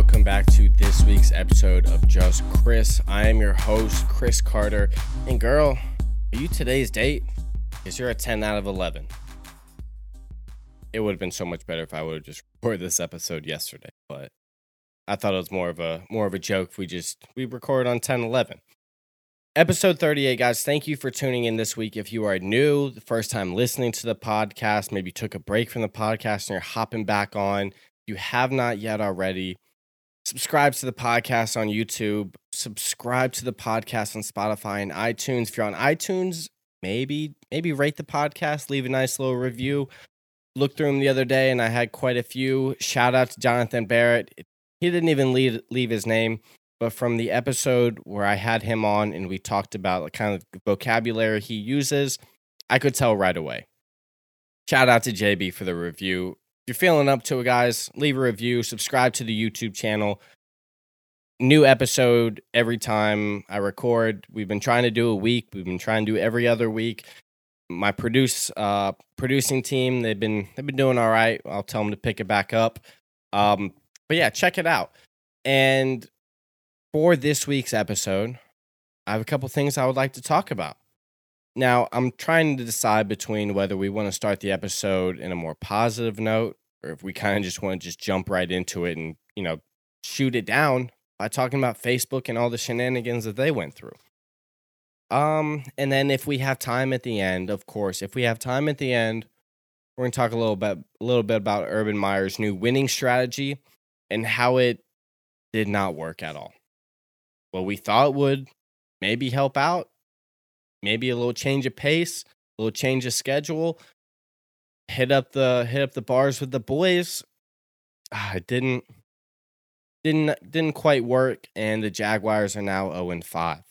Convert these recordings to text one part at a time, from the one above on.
welcome back to this week's episode of Just Chris. I am your host, Chris Carter. And girl, are you today's date? Because you're a 10 out of 11. It would have been so much better if I would have just recorded this episode yesterday, but I thought it was more of a more of a joke we just we record on 10 11. Episode 38, guys. Thank you for tuning in this week. If you are new, the first time listening to the podcast, maybe took a break from the podcast and you're hopping back on, you have not yet already, subscribe to the podcast on YouTube, subscribe to the podcast on Spotify and iTunes. If you're on iTunes, maybe maybe rate the podcast, leave a nice little review. Looked through them the other day and I had quite a few. Shout out to Jonathan Barrett. He didn't even leave, leave his name but from the episode where I had him on and we talked about the kind of vocabulary he uses, I could tell right away. Shout out to JB for the review. You're feeling up to it, guys, leave a review, subscribe to the YouTube channel. New episode every time I record. We've been trying to do a week. We've been trying to do every other week. My produce uh, producing team, they've been they've been doing all right. I'll tell them to pick it back up. Um, but yeah, check it out. And for this week's episode, I have a couple things I would like to talk about. Now, I'm trying to decide between whether we want to start the episode in a more positive note or if we kind of just want to just jump right into it and, you know, shoot it down by talking about Facebook and all the shenanigans that they went through. Um, and then if we have time at the end, of course, if we have time at the end, we're going to talk a little bit a little bit about Urban Meyer's new winning strategy and how it did not work at all what we thought would maybe help out, maybe a little change of pace, a little change of schedule, hit up the hit up the bars with the boys. Ah, I didn't didn't didn't quite work, and the Jaguars are now 0 and 5.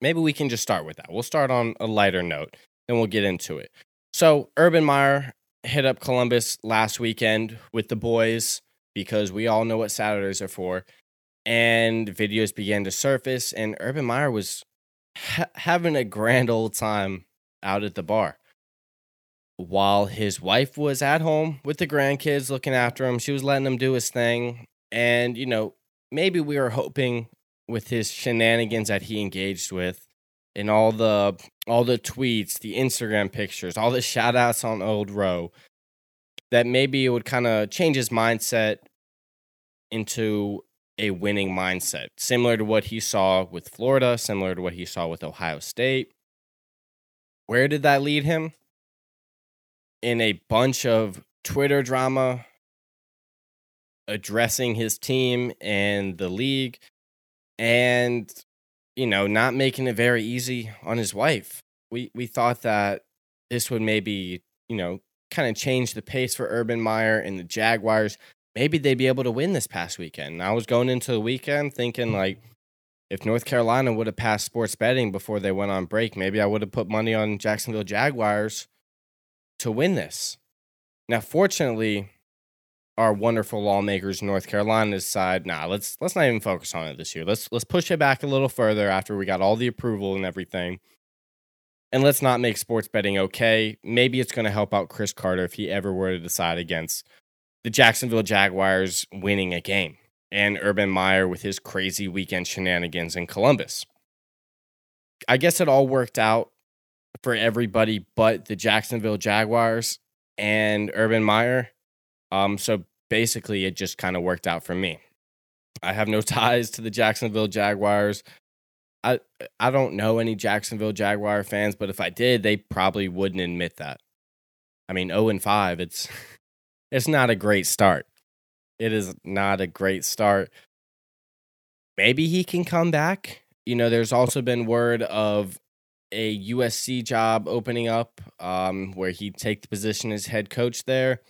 Maybe we can just start with that. We'll start on a lighter note, and we'll get into it. So Urban Meyer hit up Columbus last weekend with the boys because we all know what Saturdays are for and videos began to surface and urban meyer was ha- having a grand old time out at the bar while his wife was at home with the grandkids looking after him she was letting him do his thing and you know maybe we were hoping with his shenanigans that he engaged with and all the all the tweets the instagram pictures all the shout outs on old row that maybe it would kind of change his mindset into a winning mindset, similar to what he saw with Florida, similar to what he saw with Ohio State. Where did that lead him? In a bunch of Twitter drama addressing his team and the league and you know not making it very easy on his wife we we thought that this would maybe you know kind of change the pace for urban meyer and the jaguars maybe they'd be able to win this past weekend. I was going into the weekend thinking like if North Carolina would have passed sports betting before they went on break, maybe I would have put money on Jacksonville Jaguars to win this. Now, fortunately, our wonderful lawmakers North Carolina's side, nah, let's let's not even focus on it this year. Let's let's push it back a little further after we got all the approval and everything. And let's not make sports betting okay. Maybe it's going to help out Chris Carter if he ever were to decide against the Jacksonville Jaguars winning a game and Urban Meyer with his crazy weekend shenanigans in Columbus. I guess it all worked out for everybody but the Jacksonville Jaguars and Urban Meyer. Um, so basically, it just kind of worked out for me. I have no ties to the Jacksonville Jaguars. I I don't know any Jacksonville Jaguar fans, but if I did, they probably wouldn't admit that. I mean, 0 and 5, it's it's not a great start. It is not a great start. Maybe he can come back. You know, there's also been word of a USC job opening up um, where he'd take the position as head coach there.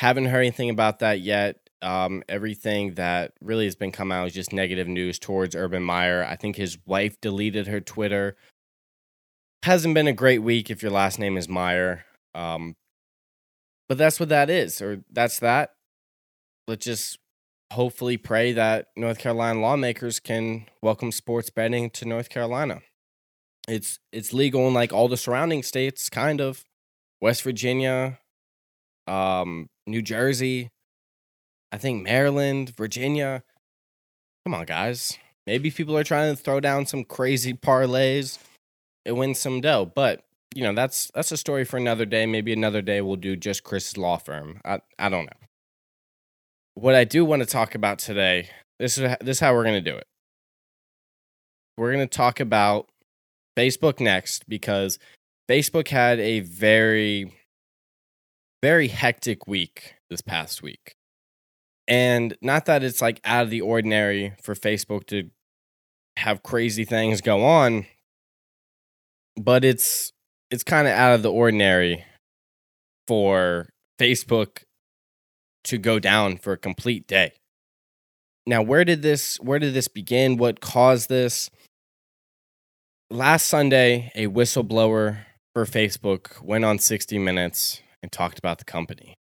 Haven't heard anything about that yet. Um, everything that really has been coming out is just negative news towards Urban Meyer. I think his wife deleted her Twitter. Hasn't been a great week if your last name is Meyer. Um, but that's what that is, or that's that. Let's just hopefully pray that North Carolina lawmakers can welcome sports betting to North Carolina. It's it's legal in like all the surrounding states, kind of. West Virginia, um, New Jersey. I think Maryland, Virginia. Come on, guys. Maybe people are trying to throw down some crazy parlays and win some dough. But you know, that's that's a story for another day. Maybe another day we'll do just Chris's law firm. I I don't know. What I do want to talk about today, this is this is how we're to do it. We're to talk about Facebook next because Facebook had a very very hectic week this past week. And not that it's like out of the ordinary for Facebook to have crazy things go on, but it's it's kind of out of the ordinary for Facebook to go down for a complete day. Now, where did this where did this begin? What caused this? Last Sunday, a whistleblower for Facebook went on 60 minutes and talked about the company.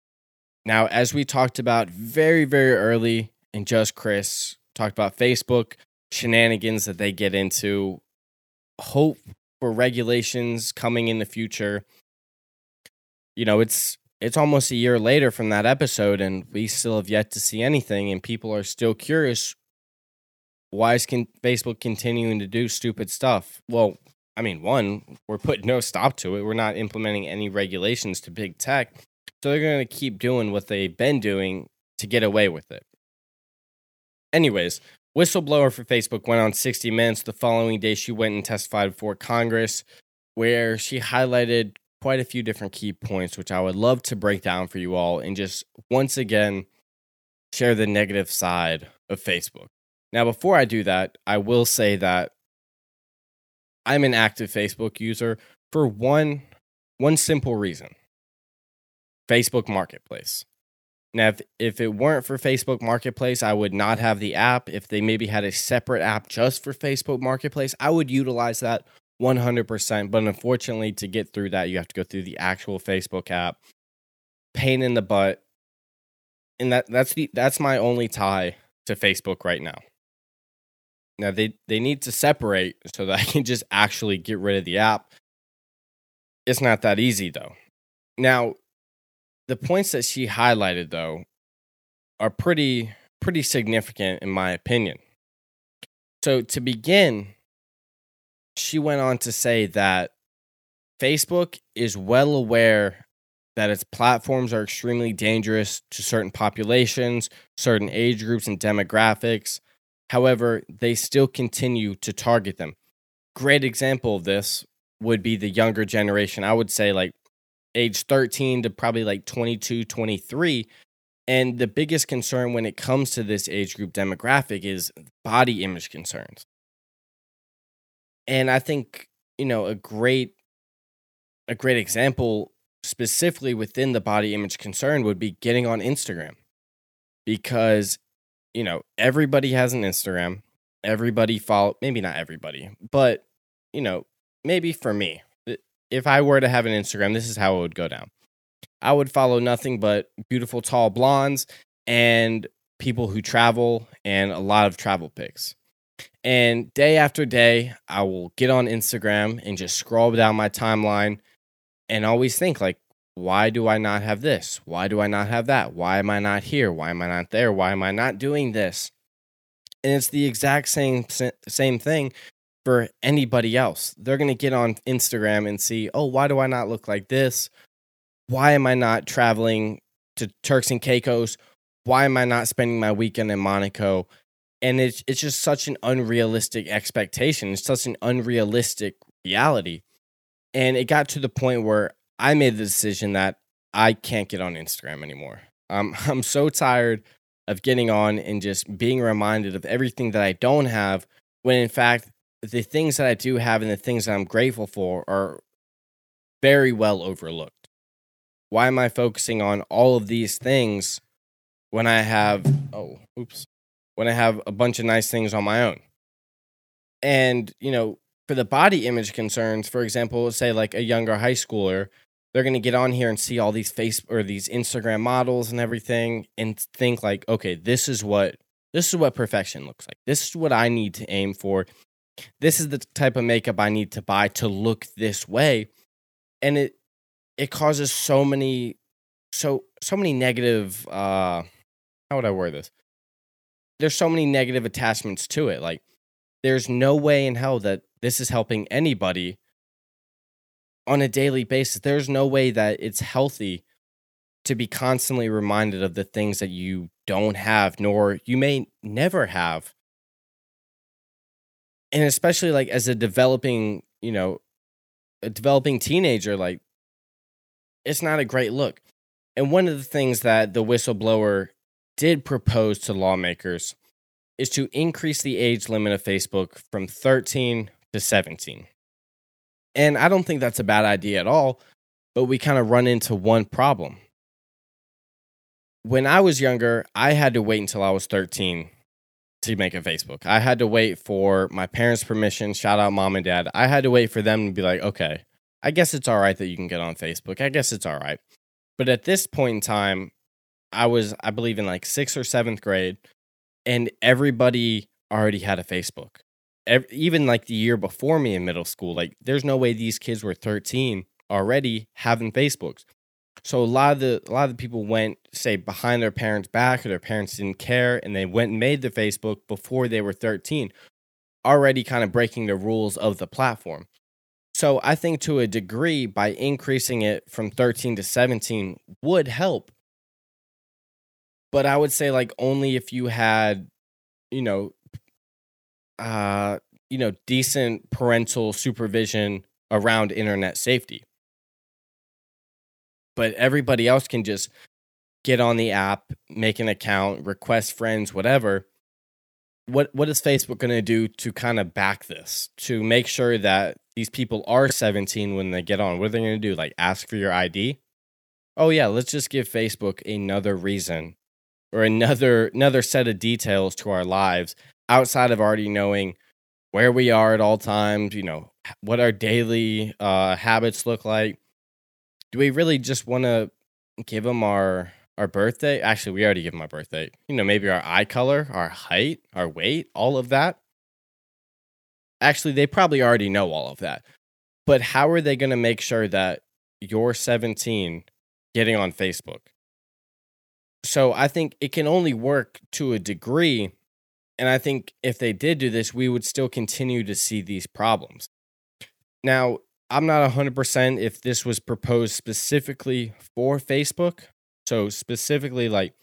Now, as we talked about very, very early and Just Chris, talked about Facebook shenanigans that they get into, hope for regulations coming in the future. You know, it's it's almost a year later from that episode, and we still have yet to see anything, and people are still curious. Why is Facebook continuing to do stupid stuff? Well, I mean, one, we're putting no stop to it. We're not implementing any regulations to big tech. So they're going to keep doing what they've been doing to get away with it. Anyways, whistleblower for Facebook went on 60 Minutes. The following day, she went and testified before Congress, where she highlighted quite a few different key points, which I would love to break down for you all and just once again share the negative side of Facebook. Now, before I do that, I will say that I'm an active Facebook user for one one simple reason. Facebook Marketplace. Now, if, if it weren't for Facebook Marketplace, I would not have the app. If they maybe had a separate app just for Facebook Marketplace, I would utilize that 100%. But unfortunately, to get through that, you have to go through the actual Facebook app. Pain in the butt. And that, that's the that's my only tie to Facebook right now. Now they they need to separate so that I can just actually get rid of the app. It's not that easy though. Now, the points that she highlighted though are pretty pretty significant in my opinion. So to begin, she went on to say that Facebook is well aware that its platforms are extremely dangerous to certain populations, certain age groups and demographics, However, they still continue to target them. Great example of this would be the younger generation. I would say like age 13 to probably like 22, 23. And the biggest concern when it comes to this age group demographic is body image concerns. And I think, you know, a great a great example specifically within the body image concern would be getting on Instagram. Because you know, everybody has an Instagram. Everybody follow, maybe not everybody, but, you know, maybe for me, if I were to have an Instagram, this is how it would go down. I would follow nothing but beautiful, tall blondes and people who travel and a lot of travel pics. And day after day, I will get on Instagram and just scroll down my timeline and always think, like, why do I not have this? Why do I not have that? Why am I not here? Why am I not there? Why am I not doing this? And it's the exact same same thing for anybody else. They're going to get on Instagram and see, "Oh, why do I not look like this? Why am I not traveling to Turks and Caicos? Why am I not spending my weekend in Monaco?" And it's it's just such an unrealistic expectation. It's such an unrealistic reality. And it got to the point where I made the decision that I can't get on Instagram anymore. Um, I'm so tired of getting on and just being reminded of everything that I don't have when in fact the things that I do have and the things that I'm grateful for are very well overlooked. Why am I focusing on all of these things when I have oh oops when I have a bunch of nice things on my own? And you know, for the body image concerns, for example, say like a younger high schooler they're going to get on here and see all these face or these Instagram models and everything and think like, okay, this is what this is what perfection looks like. This is what I need to aim for. This is the type of makeup I need to buy to look this way. And it it causes so many so so many negative uh how would I word this? There's so many negative attachments to it. Like, there's no way in hell that this is helping anybody on a daily basis. There's no way that it's healthy to be constantly reminded of the things that you don't have, nor you may never have. And especially like as a developing, you know, a developing teenager, like it's not a great look. And one of the things that the whistleblower did propose to lawmakers is to increase the age limit of Facebook from 13 to 17. And I don't think that's a bad idea at all, but we kind of run into one problem. When I was younger, I had to wait until I was 13 to make a Facebook. I had to wait for my parents' permission. Shout out mom and dad. I had to wait for them to be like, okay, I guess it's all right that you can get on Facebook. I guess it's all right. But at this point in time, I was, I believe, in like sixth or seventh grade, and everybody already had a Facebook every, even like the year before me in middle school, like there's no way these kids were 13 already having Facebooks. So a lot of the a lot of the people went say behind their parents' back or their parents didn't care and they went and made the Facebook before they were 13, already kind of breaking the rules of the platform. So I think to a degree by increasing it from 13 to 17 would help. But I would say like only if you had you know uh, you know, decent parental supervision around internet safety. But everybody else can just get on the app, make an account, request friends, whatever. What what is Facebook going to do to kind of back this? To make sure that these people are 17 when they get on. What are they going to do? Like ask for your ID? Oh yeah, let's just give Facebook another reason or another another set of details to our lives outside of already knowing where we are at all times, you know, what our daily uh, habits look like, do we really just want to give them our our birthday? Actually, we already give them our birthday. You know, maybe our eye color, our height, our weight, all of that. Actually, they probably already know all of that. But how are they going to make sure that you're 17 getting on Facebook? So I think it can only work to a degree and I think if they did do this, we would still continue to see these problems. Now, I'm not 100% if this was proposed specifically for Facebook. So, specifically, like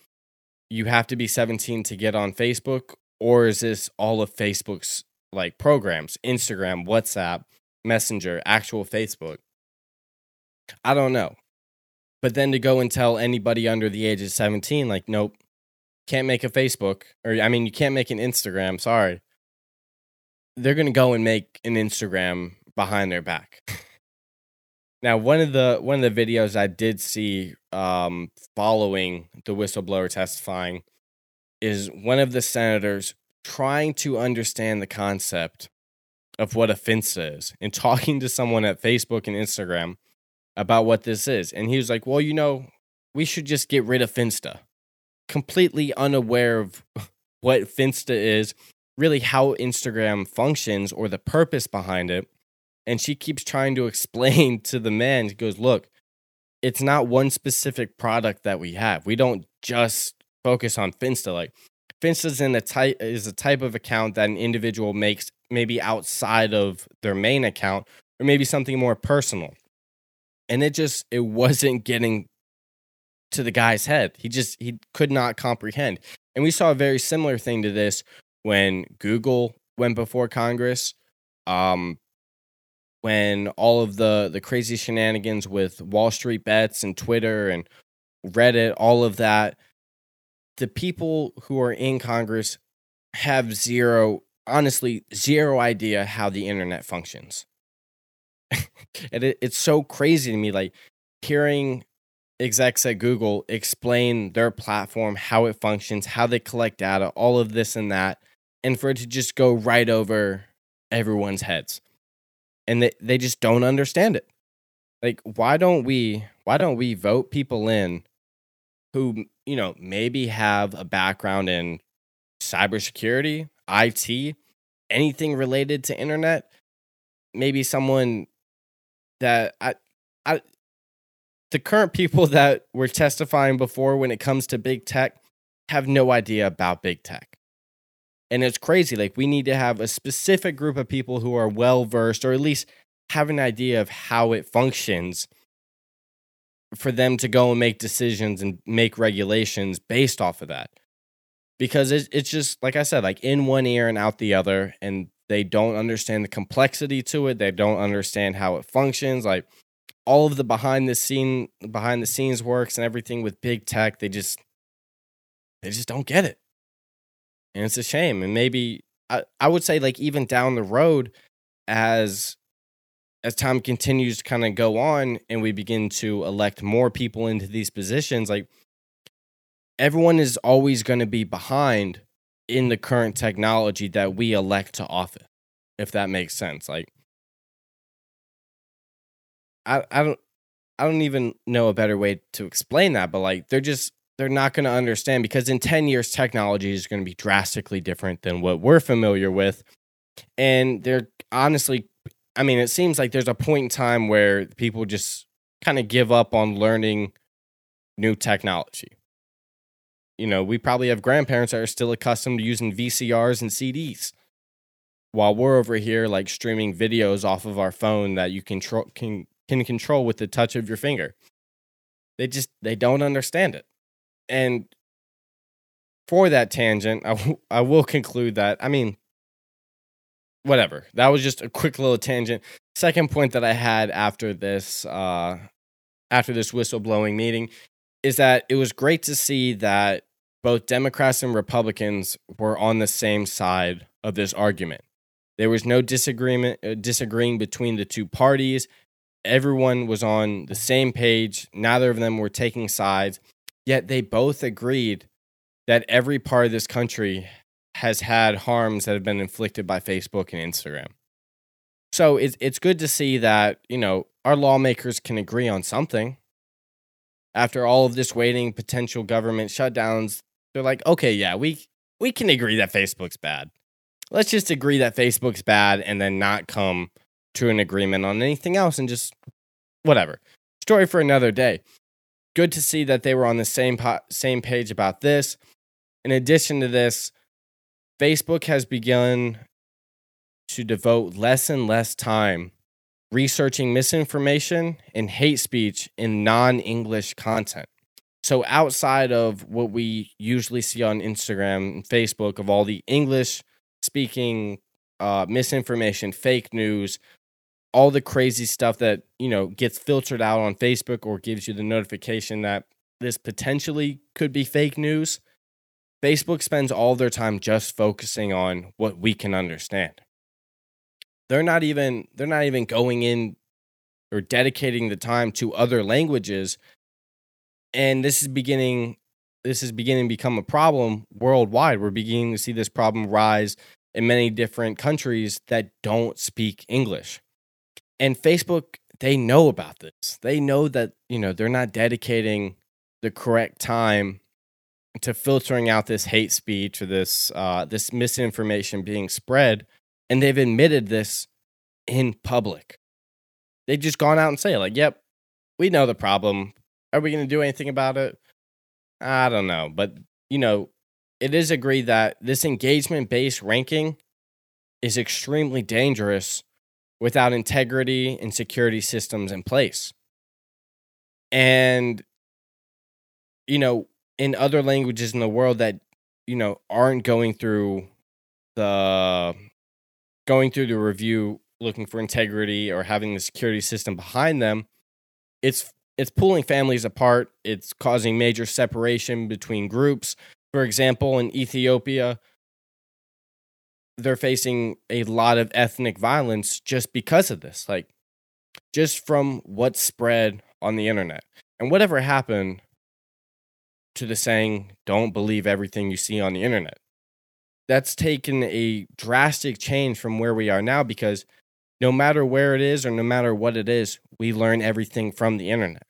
you have to be 17 to get on Facebook, or is this all of Facebook's like programs, Instagram, WhatsApp, Messenger, actual Facebook? I don't know. But then to go and tell anybody under the age of 17, like, nope, can't make a Facebook, or I mean, you can't make an Instagram. Sorry. They're to go and make an Instagram behind their back. now, one of the one of the videos I did see um, following the whistleblower testifying is one of the senators trying to understand the concept of what finsta is and talking to someone at Facebook and Instagram about what this is. And he was like, Well, you know, we should just get rid of Finsta completely unaware of what Finsta is, really how Instagram functions or the purpose behind it. And she keeps trying to explain to the man, she goes, Look, it's not one specific product that we have. We don't just focus on Finsta. Like Finsta's in a type is a type of account that an individual makes maybe outside of their main account or maybe something more personal. And it just it wasn't getting to the guy's head. He just he could not comprehend. And we saw a very similar thing to this when Google went before Congress. Um, when all of the the crazy shenanigans with Wall Street bets and Twitter and Reddit, all of that, the people who are in Congress have zero, honestly, zero idea how the internet functions. and it, it's so crazy to me, like hearing execs at Google explain their platform, how it functions, how they collect data, all of this and that, and for it to just go right over everyone's heads. And they, they just don't understand it. Like, why don't we why don't we vote people in who, you know, maybe have a background in cybersecurity, IT, anything related to internet? Maybe someone that I the current people that were testifying before when it comes to big tech have no idea about big tech. And it's crazy. Like, we need to have a specific group of people who are well versed or at least have an idea of how it functions for them to go and make decisions and make regulations based off of that. Because it's, it's just, like I said, like in one ear and out the other. And they don't understand the complexity to it. They don't understand how it functions. Like, all of the behind the scene behind the scenes works and everything with big tech they just they just don't get it. And it's a shame. And maybe I, I would say like even down the road as as time continues to kind of go on and we begin to elect more people into these positions like everyone is always going to be behind in the current technology that we elect to office if that makes sense. Like I, I don't I don't even know a better way to explain that, but like they're just they're not going to understand because in 10 years technology is going to be drastically different than what we're familiar with. And they're honestly I mean, it seems like there's a point in time where people just kind of give up on learning new technology. You know, we probably have grandparents that are still accustomed to using VCRs and CDs while we're over here like streaming videos off of our phone that you control can can control with the touch of your finger. They just they don't understand it. And for that tangent, I, w- I will conclude that I mean whatever. That was just a quick little tangent. Second point that I had after this uh after this whistleblowing meeting is that it was great to see that both Democrats and Republicans were on the same side of this argument. There was no disagreement uh, disagreeing between the two parties everyone was on the same page. Neither of them were taking sides, yet they both agreed that every part of this country has had harms that have been inflicted by Facebook and Instagram. So it's it's good to see that, you know, our lawmakers can agree on something. After all of this waiting, potential government shutdowns, they're like, okay, yeah, we we can agree that Facebook's bad. Let's just agree that Facebook's bad and then not come to an agreement on anything else and just whatever. Story for another day. Good to see that they were on the same po- same page about this. In addition to this, Facebook has begun to devote less and less time researching misinformation and hate speech in non-English content. So outside of what we usually see on Instagram and Facebook of all the English speaking uh, misinformation, fake news, all the crazy stuff that you know gets filtered out on Facebook or gives you the notification that this potentially could be fake news. Facebook spends all their time just focusing on what we can understand. They're not even they're not even going in or dedicating the time to other languages. And this is beginning this is beginning to become a problem worldwide. We're beginning to see this problem rise in many different countries that don't speak English and Facebook, they know about this. They know that, you know, they're not dedicating the correct time to filtering out this hate speech or this uh, this misinformation being spread, and they've admitted this in public. They've just gone out and say, like, "Yep, we know the problem. Are we going to do anything about it?" I don't know, but you know, it is agreed that this engagement based ranking is extremely dangerous without integrity and security systems in place. And, you know, in other languages in the world that, you know, aren't going through the going through the review looking for integrity or having the security system behind them, it's it's pulling families apart. It's causing major separation between groups. For example, in Ethiopia, they're facing a lot of ethnic violence just because of this. Like, just from what spread on the internet. And whatever happened to the saying, don't believe everything you see on the internet. That's taken a drastic change from where we are now because no matter where it is or no matter what it is, we learn everything from the internet.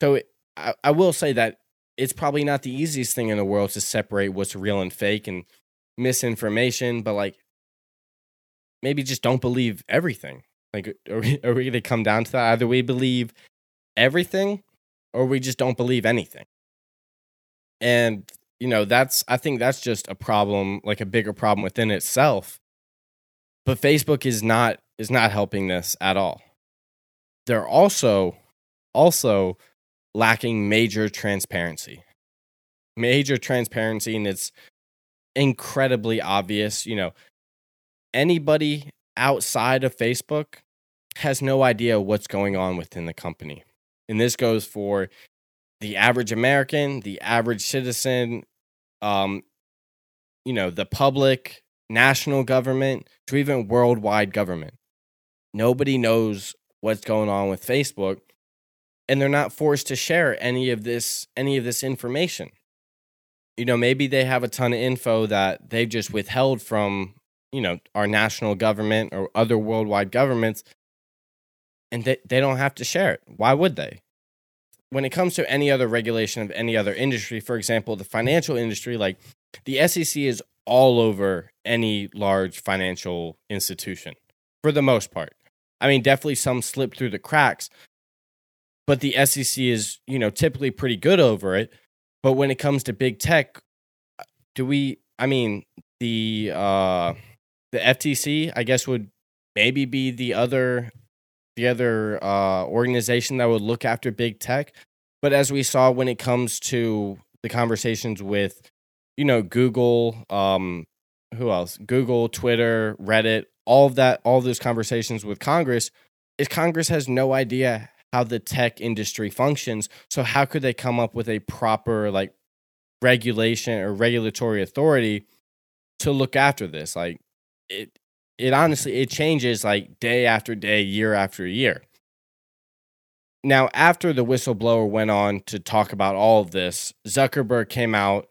So I, I will say that it's probably not the easiest thing in the world to separate what's real and fake and misinformation, but like maybe just don't believe everything. Like, are we, are we going to come down to that? Either we believe everything or we just don't believe anything. And you know, that's I think that's just a problem, like a bigger problem within itself. But Facebook is not is not helping this at all. They're also also lacking major transparency. Major transparency and it's incredibly obvious, you know, anybody outside of Facebook has no idea what's going on within the company. And this goes for the average American, the average citizen, um, you know, the public, national government, to even worldwide government. Nobody knows what's going on with Facebook, and they're not forced to share any of this any of this information. You know, maybe they have a ton of info that they've just withheld from, you know, our national government or other worldwide governments, and they, they don't have to share it. Why would they? when it comes to any other regulation of any other industry, for example, the financial industry, like the SEC is all over any large financial institution for the most part. I mean, definitely some slip through the cracks, but the SEC is, you know, typically pretty good over it. But when it comes to big tech, do we, I mean, the, uh, the FTC, I guess, would maybe be the other the other uh, organization that would look after big tech. But as we saw when it comes to the conversations with, you know, Google, um, who else? Google, Twitter, Reddit, all of that, all of those conversations with Congress, is Congress has no idea how the tech industry functions. So how could they come up with a proper like regulation or regulatory authority to look after this? Like it it honestly it changes like day after day, year after year. Now, after the whistleblower went on to talk about all of this, Zuckerberg came out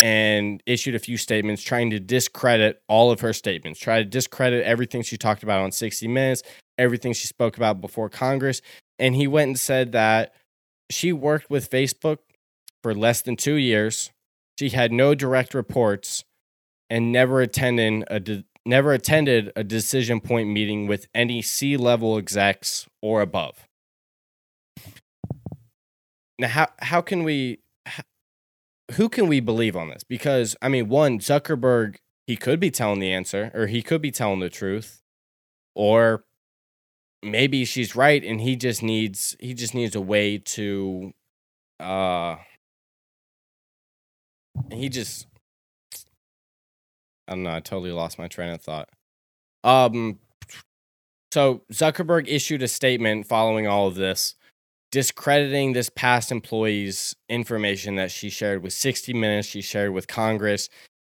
and issued a few statements trying to discredit all of her statements, try to discredit everything she talked about on 60 Minutes, everything she spoke about before Congress. And he went and said that she worked with Facebook for less than two years. She had no direct reports and never attended a, de- never attended a decision point meeting with any C level execs or above. Now, how, how can we, who can we believe on this? Because, I mean, one, Zuckerberg, he could be telling the answer or he could be telling the truth, or maybe she's right and he just needs, he just needs a way to, uh, he just I don't know. I totally lost my train of thought. Um, so Zuckerberg issued a statement following all of this, discrediting this past employee's information that she shared with 60 Minutes, she shared with Congress.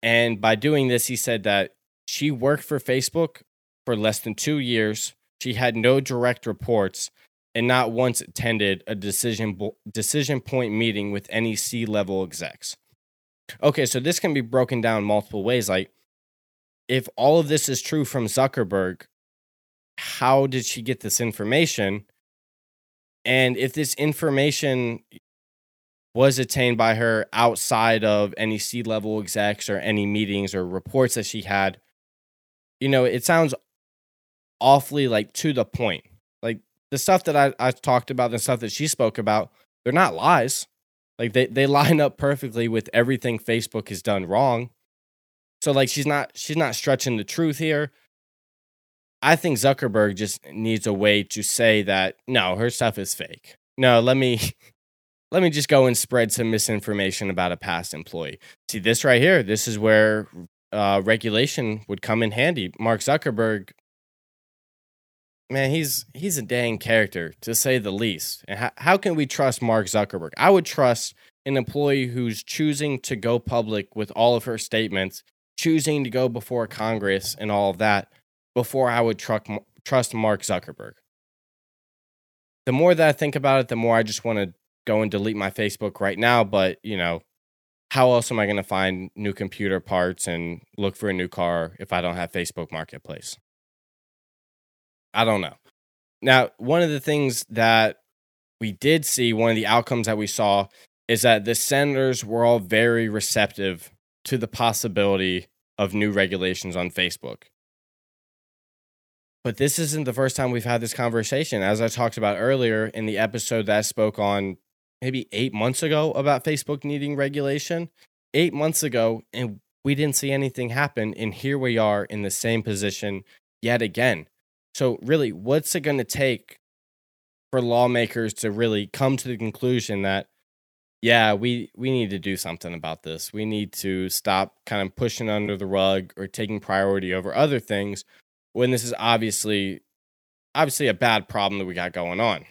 And by doing this, he said that she worked for Facebook for less than two years. She had no direct reports and not once attended a decision decision point meeting with any C level execs. Okay, so this can be broken down multiple ways. Like if all of this is true from Zuckerberg, how did she get this information? And if this information was attained by her outside of any C level execs or any meetings or reports that she had, you know, it sounds awfully like to the point. Like the stuff that I, I talked about, the stuff that she spoke about, they're not lies. Like they, they line up perfectly with everything Facebook has done wrong. So like she's not she's not stretching the truth here. I think Zuckerberg just needs a way to say that no, her stuff is fake. No, let me let me just go and spread some misinformation about a past employee. See this right here. This is where uh, regulation would come in handy. Mark Zuckerberg, man, he's he's a dang character to say the least. And how, how can we trust Mark Zuckerberg? I would trust an employee who's choosing to go public with all of her statements choosing to go before Congress and all of that before I would truck, trust Mark Zuckerberg. The more that I think about it, the more I just want to go and delete my Facebook right now. But, you know, how else am I going to find new computer parts and look for a new car if I don't have Facebook Marketplace? I don't know. Now, one of the things that we did see, one of the outcomes that we saw, is that the senators were all very receptive to the possibility of new regulations on Facebook. But this isn't the first time we've had this conversation. As I talked about earlier in the episode that I spoke on maybe eight months ago about Facebook needing regulation, eight months ago and we didn't see anything happen. And here we are in the same position yet again. So, really, what's it going to take for lawmakers to really come to the conclusion that, yeah, we, we need to do something about this? We need to stop kind of pushing under the rug or taking priority over other things when this is obviously obviously a bad problem that we got going on.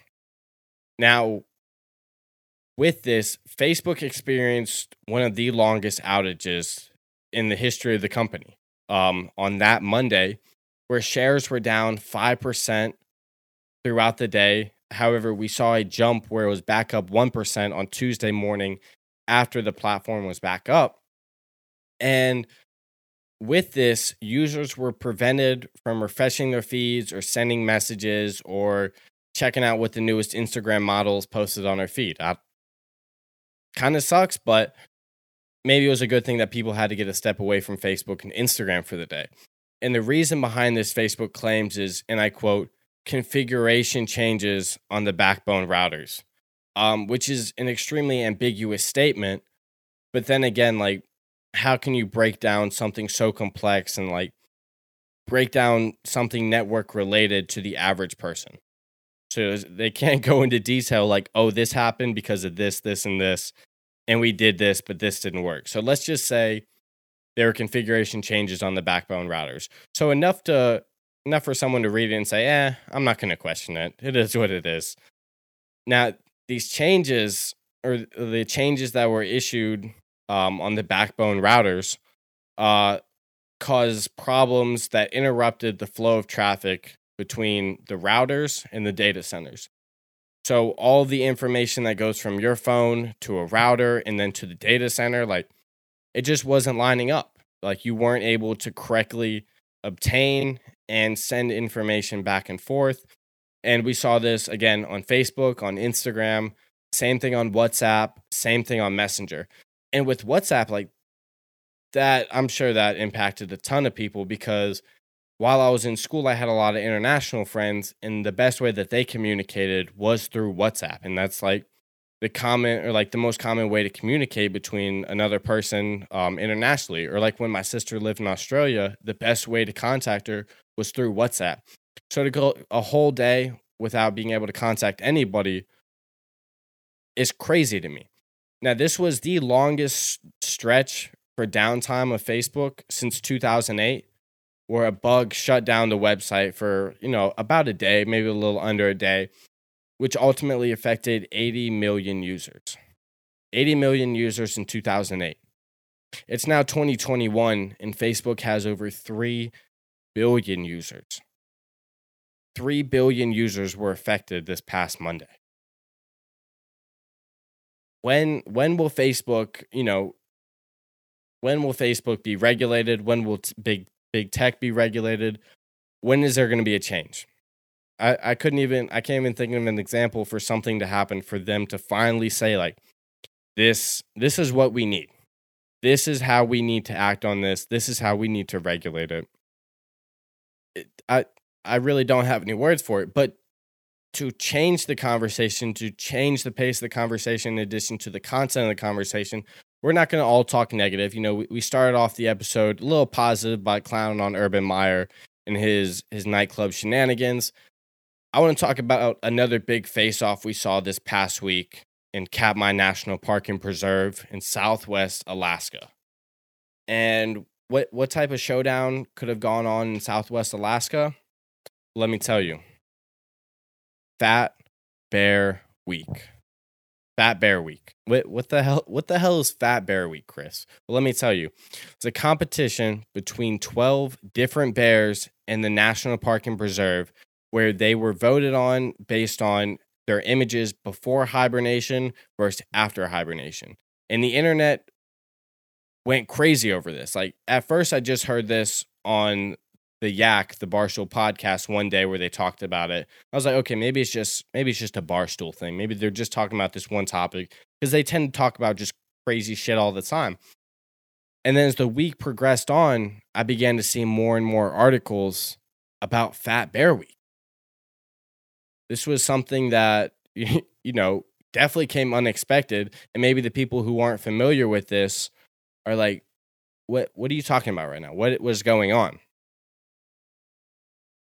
Now, with this, Facebook experienced one of the longest outages in the history of the company um, on that Monday, where shares were down 5% throughout the day. However, we saw a jump where it was back up 1% on Tuesday morning after the platform was back up. And with this, users were prevented from refreshing their feeds or sending messages or checking out what the newest Instagram models posted on their feed kind of sucks, but maybe it was a good thing that people had to get a step away from Facebook and Instagram for the day. And the reason behind this Facebook claims is, and I quote, configuration changes on the backbone routers, um, which is an extremely ambiguous statement. But then again, like, how can you break down something so complex and like break down something network related to the average person? So they can't go into detail like, oh, this happened because of this, this, and this and we did this, but this didn't work. So let's just say there are configuration changes on the backbone routers. So enough to enough for someone to read it and say, "Eh, I'm not going to question it. It is what it is." Now, these changes or the changes that were issued um, on the backbone routers uh, caused problems that interrupted the flow of traffic between the routers and the data centers. So all the information that goes from your phone to a router and then to the data center, like it just wasn't lining up. Like you weren't able to correctly obtain and send information back and forth. And we saw this again on Facebook, on Instagram, same thing on WhatsApp, same thing on Messenger. And with WhatsApp, like that, I'm sure that impacted a ton of people because while I was in school, I had a lot of international friends, and the best way that they communicated was through WhatsApp. And that's like the common or like the most common way to communicate between another person um, internationally. Or like when my sister lived in Australia, the best way to contact her was through WhatsApp. So to go a whole day without being able to contact anybody is crazy to me. Now, this was the longest stretch for downtime of Facebook since 2008 where a bug shut down the website for, you know, about a day, maybe a little under a day, which ultimately affected 80 million users. 80 million users in 2008. It's now 2021 and Facebook has over 3 billion users. 3 billion users were affected this past Monday. When when will Facebook, you know, when will Facebook be regulated? When will t- big big tech be regulated? When is there going to be a change? I, I couldn't even I can't even think of an example for something to happen for them to finally say like this this is what we need. This is how we need to act on this. This is how we need to regulate it. it I I really don't have any words for it, but to change the conversation, to change the pace of the conversation, in addition to the content of the conversation, we're not going to all talk negative. You know, we, we started off the episode a little positive by clowning on Urban Meyer and his his nightclub shenanigans. I want to talk about another big face-off we saw this past week in Katmai National Park and Preserve in Southwest Alaska. And what what type of showdown could have gone on in Southwest Alaska? Let me tell you. Fat Bear Week. Fat Bear Week. What what the hell what the hell is Fat Bear Week, Chris? Well, let me tell you. It's a competition between 12 different bears in the National Park and Preserve where they were voted on based on their images before hibernation versus after hibernation. And the internet went crazy over this. Like at first I just heard this on the Yak, the Barstool podcast one day where they talked about it. I was like, okay, maybe it's just maybe it's just a Barstool thing. Maybe they're just talking about this one topic because they tend to talk about just crazy shit all the time. And then as the week progressed on, I began to see more and more articles about Fat Bear Week. This was something that you know definitely came unexpected, and maybe the people who aren't familiar with this are like, what what are you talking about right now? What was going on?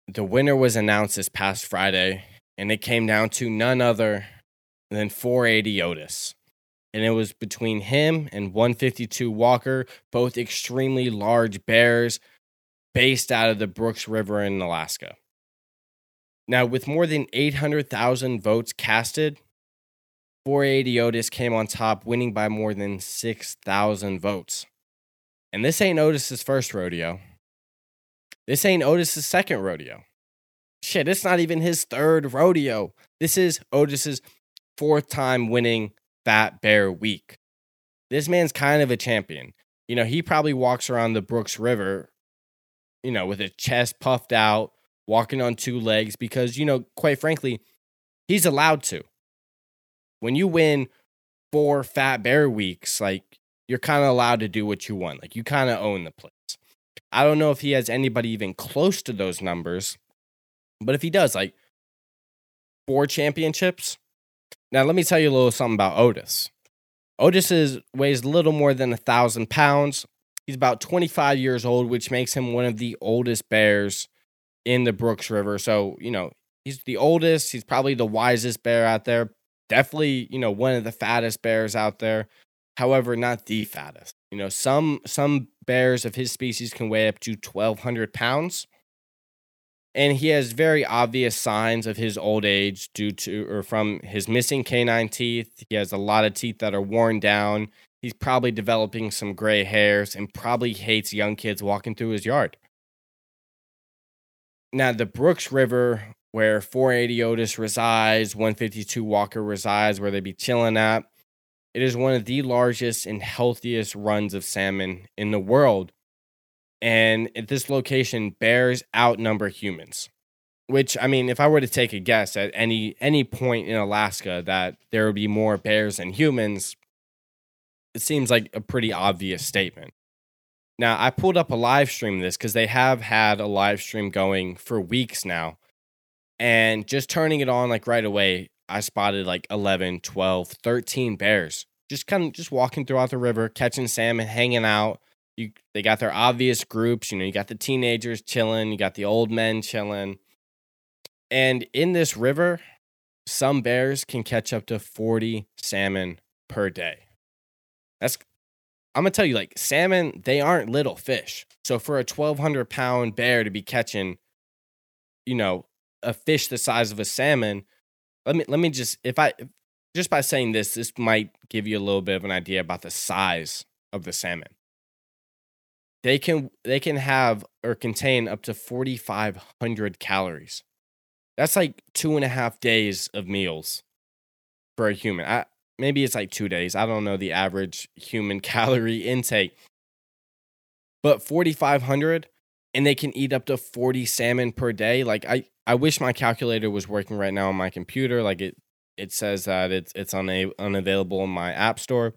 The winner was announced this past Friday, and it came down to none other than 480 Otis. And it was between him and 152 Walker, both extremely large bears based out of the Brooks River in Alaska. Now, with more than 800,000 votes casted, 480 Otis came on top, winning by more than 6,000 votes. And this ain't Otis's first rodeo. This ain't Otis's second rodeo. Shit, it's not even his third rodeo. This is Otis's fourth time winning Fat Bear Week. This man's kind of a champion. You know, he probably walks around the Brooks River, you know, with his chest puffed out, walking on two legs because, you know, quite frankly, he's allowed to. When you win four Fat Bear weeks, like you're kind of allowed to do what you want. Like you kind of own the place. I don't know if he has anybody even close to those numbers, but if he does, like four championships. Now, let me tell you a little something about Otis. Otis is, weighs a little more than a thousand pounds. He's about 25 years old, which makes him one of the oldest bears in the Brooks River. So, you know, he's the oldest. He's probably the wisest bear out there. Definitely, you know, one of the fattest bears out there. However, not the fattest. You know, some some bears of his species can weigh up to 1200 pounds. And he has very obvious signs of his old age due to or from his missing canine teeth. He has a lot of teeth that are worn down. He's probably developing some gray hairs and probably hates young kids walking through his yard. Now, the Brooks River, where 480 Otis resides, 152 Walker resides, where they be chilling at, it is one of the largest and healthiest runs of salmon in the world. And at this location, bears outnumber humans. Which I mean, if I were to take a guess at any any point in Alaska that there would be more bears than humans, it seems like a pretty obvious statement. Now, I pulled up a live stream of this because they have had a live stream going for weeks now. And just turning it on like right away, I spotted like 11, 12, 13 bears just kind of just walking throughout the river, catching salmon, hanging out. You, they got their obvious groups. You know, you got the teenagers chilling, you got the old men chilling. And in this river, some bears can catch up to 40 salmon per day. That's I'm gonna tell you, like salmon, they aren't little fish. So for a 1,200 pound bear to be catching, you know, a fish the size of a salmon, let me let me just if I just by saying this, this might give you a little bit of an idea about the size of the salmon. They can they can have or contain up to 4,500 calories. That's like two and a half days of meals for a human. I, maybe it's like two days. I don't know the average human calorie intake. But 4,500 and they can eat up to 40 salmon per day. Like I, I wish my calculator was working right now on my computer. Like it, it says that it's it's una- unavailable in my app store.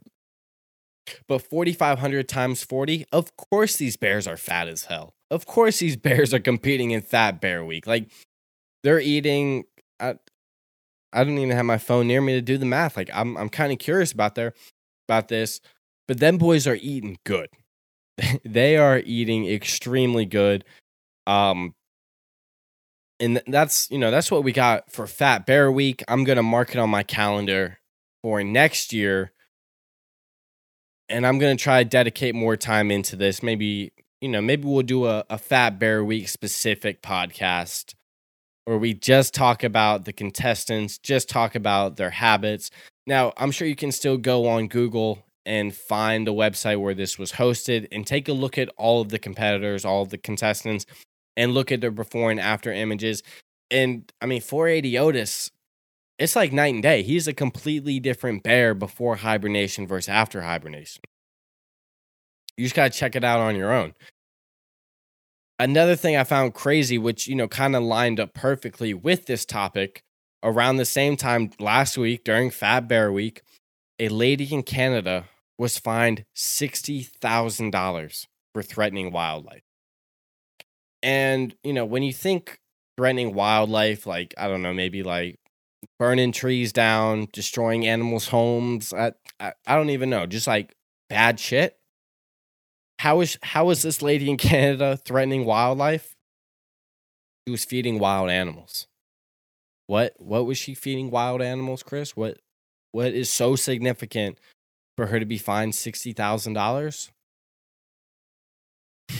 But 4,500 times 40, of course these bears are fat as hell. Of course these bears are competing in Fat Bear Week. Like they're eating. I, I don't even have my phone near me to do the math. Like I'm I'm kind of curious about there about this, but them boys are eating good. they are eating extremely good. Um and that's, you know, that's what we got for Fat Bear Week. I'm to mark it on my calendar for next year. And I'm to try to dedicate more time into this. Maybe, you know, maybe we'll do a, a Fat Bear Week specific podcast where we just talk about the contestants, just talk about their habits. Now, I'm sure you can still go on Google and find the website where this was hosted and take a look at all of the competitors, all of the contestants, and look at their before and after images. And I mean, 480 Otis, it's like night and day. He's a completely different bear before hibernation versus after hibernation. You just got to check it out on your own. Another thing I found crazy, which, you know, kind of lined up perfectly with this topic, around the same time last week during Fat Bear Week, a lady in Canada was fined $60,000 for threatening wildlife. And, you know, when you think threatening wildlife, like, I don't know, maybe like burning trees down, destroying animals' homes, I, I, I don't even know, just like bad shit. How is how is this lady in Canada threatening wildlife? She was feeding wild animals. What what was she feeding wild animals, Chris? What what is so significant for her to be fined sixty thousand dollars?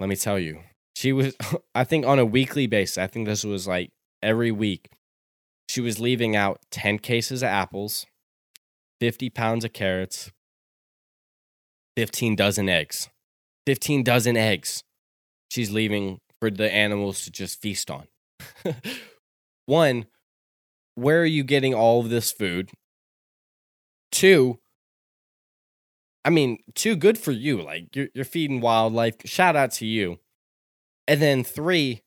Let me tell you, she was. I think on a weekly basis. I think this was like every week. She was leaving out ten cases of apples, fifty pounds of carrots, fifteen dozen eggs, fifteen dozen eggs. She's leaving for the animals to just feast on. One, where are you getting all of this food? Two, I mean, too good for you. Like you're you're feeding wildlife. Shout out to you. And then three,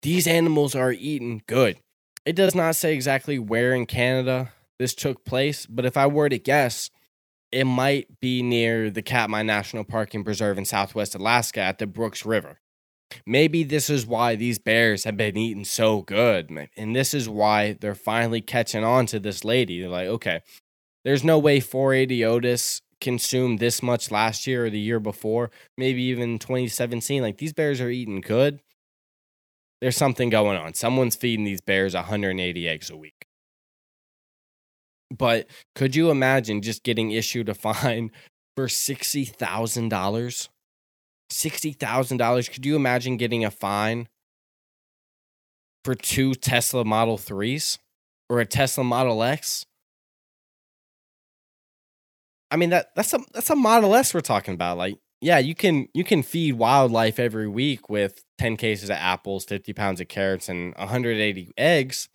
these animals are eating good. It does not say exactly where in Canada this took place, but if I were to guess, it might be near the Katmai National Park and Preserve in southwest Alaska at the Brooks River. Maybe this is why these bears have been eating so good. And this is why they're finally catching on to this lady. They're like, okay, there's no way 480 Otis consumed this much last year or the year before, maybe even 2017. Like these bears are eating good. There's something going on. Someone's feeding these bears 180 eggs a week. But could you imagine just getting issued a fine for $60,000? $60,000. Could you imagine getting a fine for two Tesla Model 3s or a Tesla Model X? I mean that that's a that's a Model S we're talking about. Like, yeah, you can you can feed wildlife every week with 10 cases of apples, 50 pounds of carrots, and 180 eggs.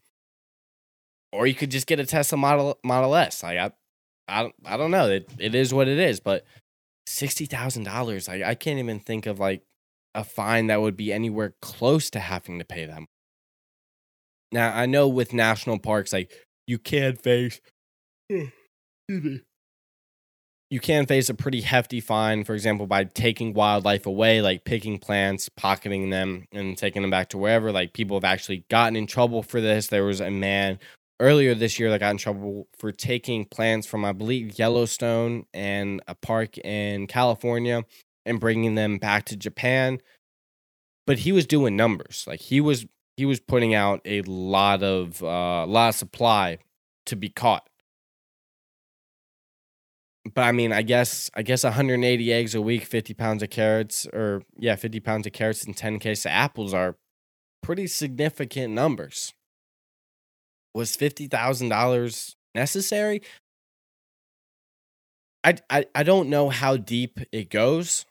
Or you could just get a Tesla Model Model S. Like I I, I don't know. It, it is what it is, but sixty thousand dollars. I I can't even think of like a fine that would be anywhere close to having to pay them. Now I know with national parks, like you can face you can face a pretty hefty fine, for example, by taking wildlife away, like picking plants, pocketing them, and taking them back to wherever. Like people have actually gotten in trouble for this. There was a man earlier this year that got in trouble for taking plants from, I believe, Yellowstone and a park in California and bringing them back to Japan. But he was doing numbers. Like he was he was putting out a lot of uh, lot of supply to be caught but I mean, I guess I guess 180 eggs a week, 50 pounds of carrots, or yeah, 50 pounds of carrots and 10 cases of apples are pretty significant numbers. Was fifty thousand dollars necessary? I, I I don't know how deep it goes.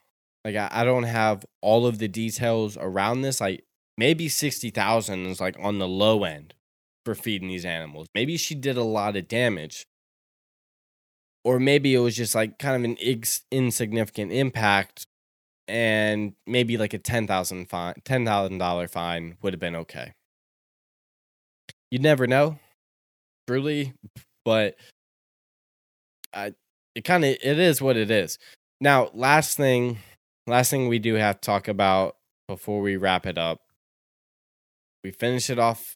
Like I, I don't have all of the details around this. Like maybe sixty thousand is like on the low end for feeding these animals. Maybe she did a lot of damage or maybe it was just like kind of an ins- insignificant impact and maybe like a $10,000 fine $10,000 fine would have been okay. You'd never know, truly, but I it kind of it is what it is. Now, last thing, last thing we do have to talk about before we wrap it up. We finished it off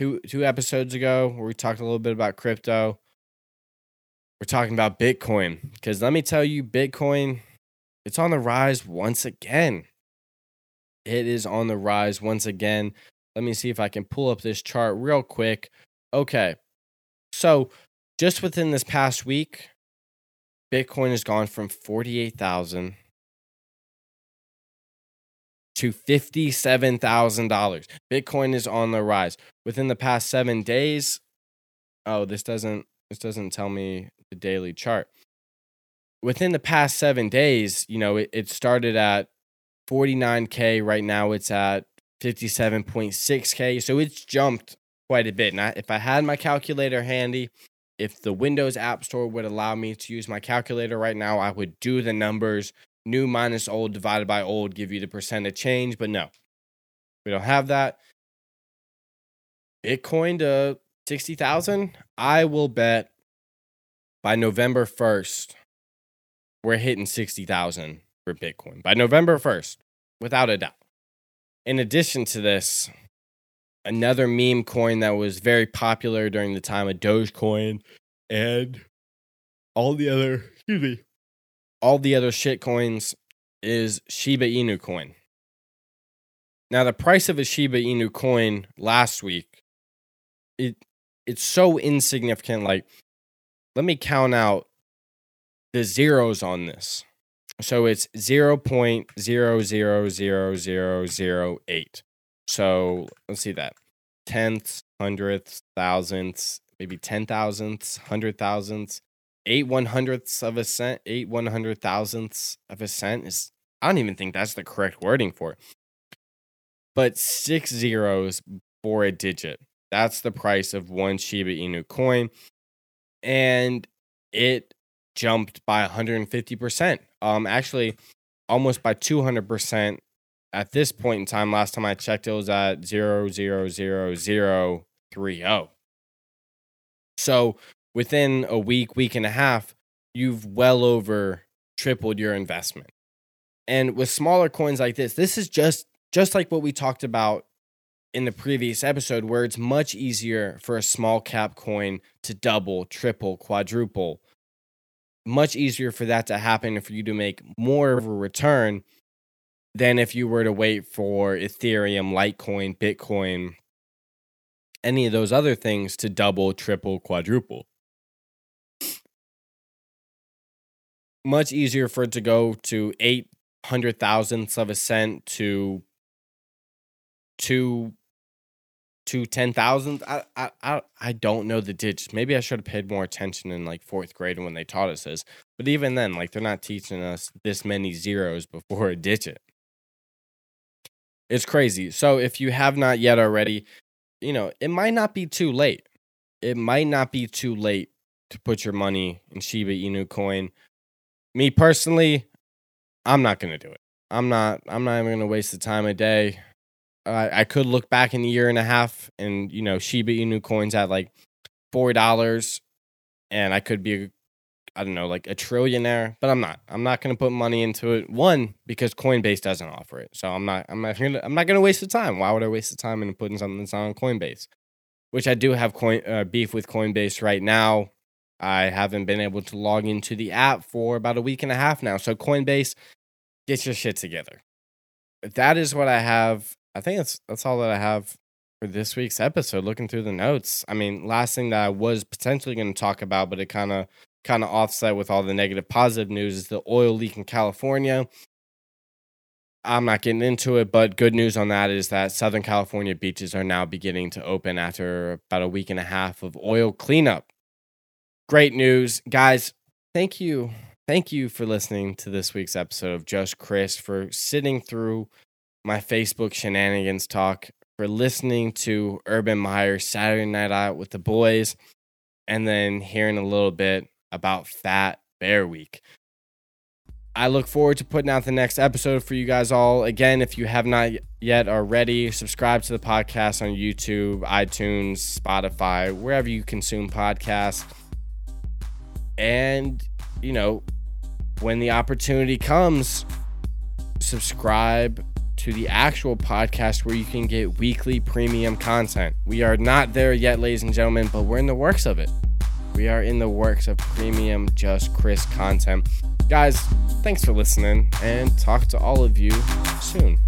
two two episodes ago where we talked a little bit about crypto we're talking about Bitcoin. Because let me tell you, Bitcoin, it's on the rise once again. It is on the rise once again. Let me see if I can pull up this chart real quick. Okay. So, just within this past week, Bitcoin has gone from 48,000 to $57,000. Bitcoin is on the rise. Within the past 7 days, oh, this doesn't this doesn't tell me the daily chart. Within the past seven days, you know, it, it started at 49K. Right now it's at 57.6K. So it's jumped quite a bit. I, if I had my calculator handy, if the Windows App Store would allow me to use my calculator right now, I would do the numbers new minus old divided by old, give you the percent of change. But no, we don't have that. Bitcoin to 60,000, I will bet by November 1st, we're hitting 60,000 for Bitcoin. By November 1st, without a doubt. In addition to this, another meme coin that was very popular during the time of Dogecoin and all the other, excuse me, all the other shit coins is Shiba Inu coin. Now, the price of a Shiba Inu coin last week, it it's so insignificant. Like, let me count out the zeros on this. So it's 0.000008. So let's see that. Tenths, hundredths, thousandths, maybe ten thousandths, hundred thousandths, eight one hundredths of a cent, eight one hundred thousandths of a cent is I don't even think that's the correct wording for it. But six zeros for a digit. That's the price of one Shiba Inu coin. And it jumped by 150%. Um actually almost by 200% at this point in time last time I checked it was at 0.00030. So within a week, week and a half, you've well over tripled your investment. And with smaller coins like this, this is just just like what we talked about in the previous episode where it's much easier for a small cap coin to double, triple, quadruple. Much easier for that to happen and for you to make more of a return than if you were to wait for Ethereum, Litecoin, Bitcoin, any of those other things to double, triple, quadruple. Much easier for it to go to eight hundred thousandths of a cent to to to ten thousand. I, I I I don't know the digits. Maybe I should have paid more attention in like fourth grade when they taught us this. But even then, like they're not teaching us this many zeros before a digit. It's crazy. So if you have not yet already, you know, it might not be too late. It might not be too late to put your money in Shiba Inu coin. Me personally, I'm not gonna do it. I'm not. I'm not even gonna waste the time of day. I, I could look back in a year and a half, and you know, Shiba Inu coins at like four dollars, and I could be I don't know, like a trillionaire, but I'm not. I'm not going to put money into it. One because Coinbase doesn't offer it, so I'm not. I'm not to. I'm not going to waste the time. Why would I waste the time in putting something that's on Coinbase? Which I do have coin uh, beef with Coinbase right now. I haven't been able to log into the app for about a week and a half now. So Coinbase, get your shit together. That is what I have. I think that's that's all that I have for this week's episode. Looking through the notes, I mean, last thing that I was potentially going to talk about, but it kind of kind of offset with all the negative positive news is the oil leak in California. I'm not getting into it, but good news on that is that Southern California beaches are now beginning to open after about a week and a half of oil cleanup. Great news. Guys, thank you. Thank you for listening to this week's episode of Just Chris, for sitting through my Facebook shenanigans talk, for listening to Urban Meyer Saturday Night Out with the boys, and then hearing a little bit about Fat Bear Week. I look forward to putting out the next episode for you guys all. Again, if you have not yet already, subscribe to the podcast on YouTube, iTunes, Spotify, wherever you consume podcasts. And, you know, when the opportunity comes, subscribe to the actual podcast where you can get weekly premium content. We are not there yet, ladies and gentlemen, but we're in the works of it. We are in the works of premium Just Chris content. Guys, thanks for listening and talk to all of you soon.